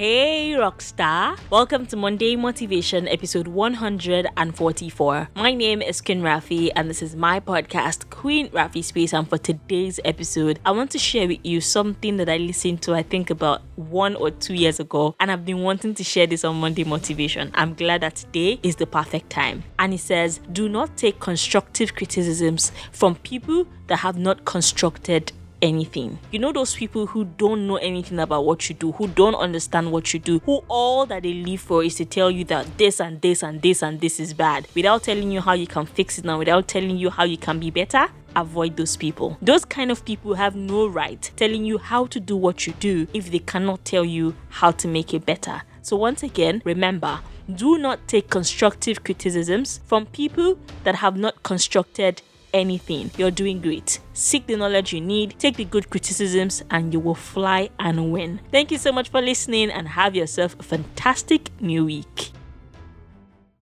Hey, Rockstar! Welcome to Monday Motivation, episode 144. My name is Queen Rafi, and this is my podcast, Queen Rafi Space. And for today's episode, I want to share with you something that I listened to, I think, about one or two years ago, and I've been wanting to share this on Monday Motivation. I'm glad that today is the perfect time. And it says, Do not take constructive criticisms from people that have not constructed anything. You know those people who don't know anything about what you do, who don't understand what you do, who all that they live for is to tell you that this and this and this and this is bad without telling you how you can fix it and without telling you how you can be better? Avoid those people. Those kind of people have no right telling you how to do what you do if they cannot tell you how to make it better. So, once again, remember do not take constructive criticisms from people that have not constructed anything. You're doing great. Seek the knowledge you need, take the good criticisms, and you will fly and win. Thank you so much for listening and have yourself a fantastic new week.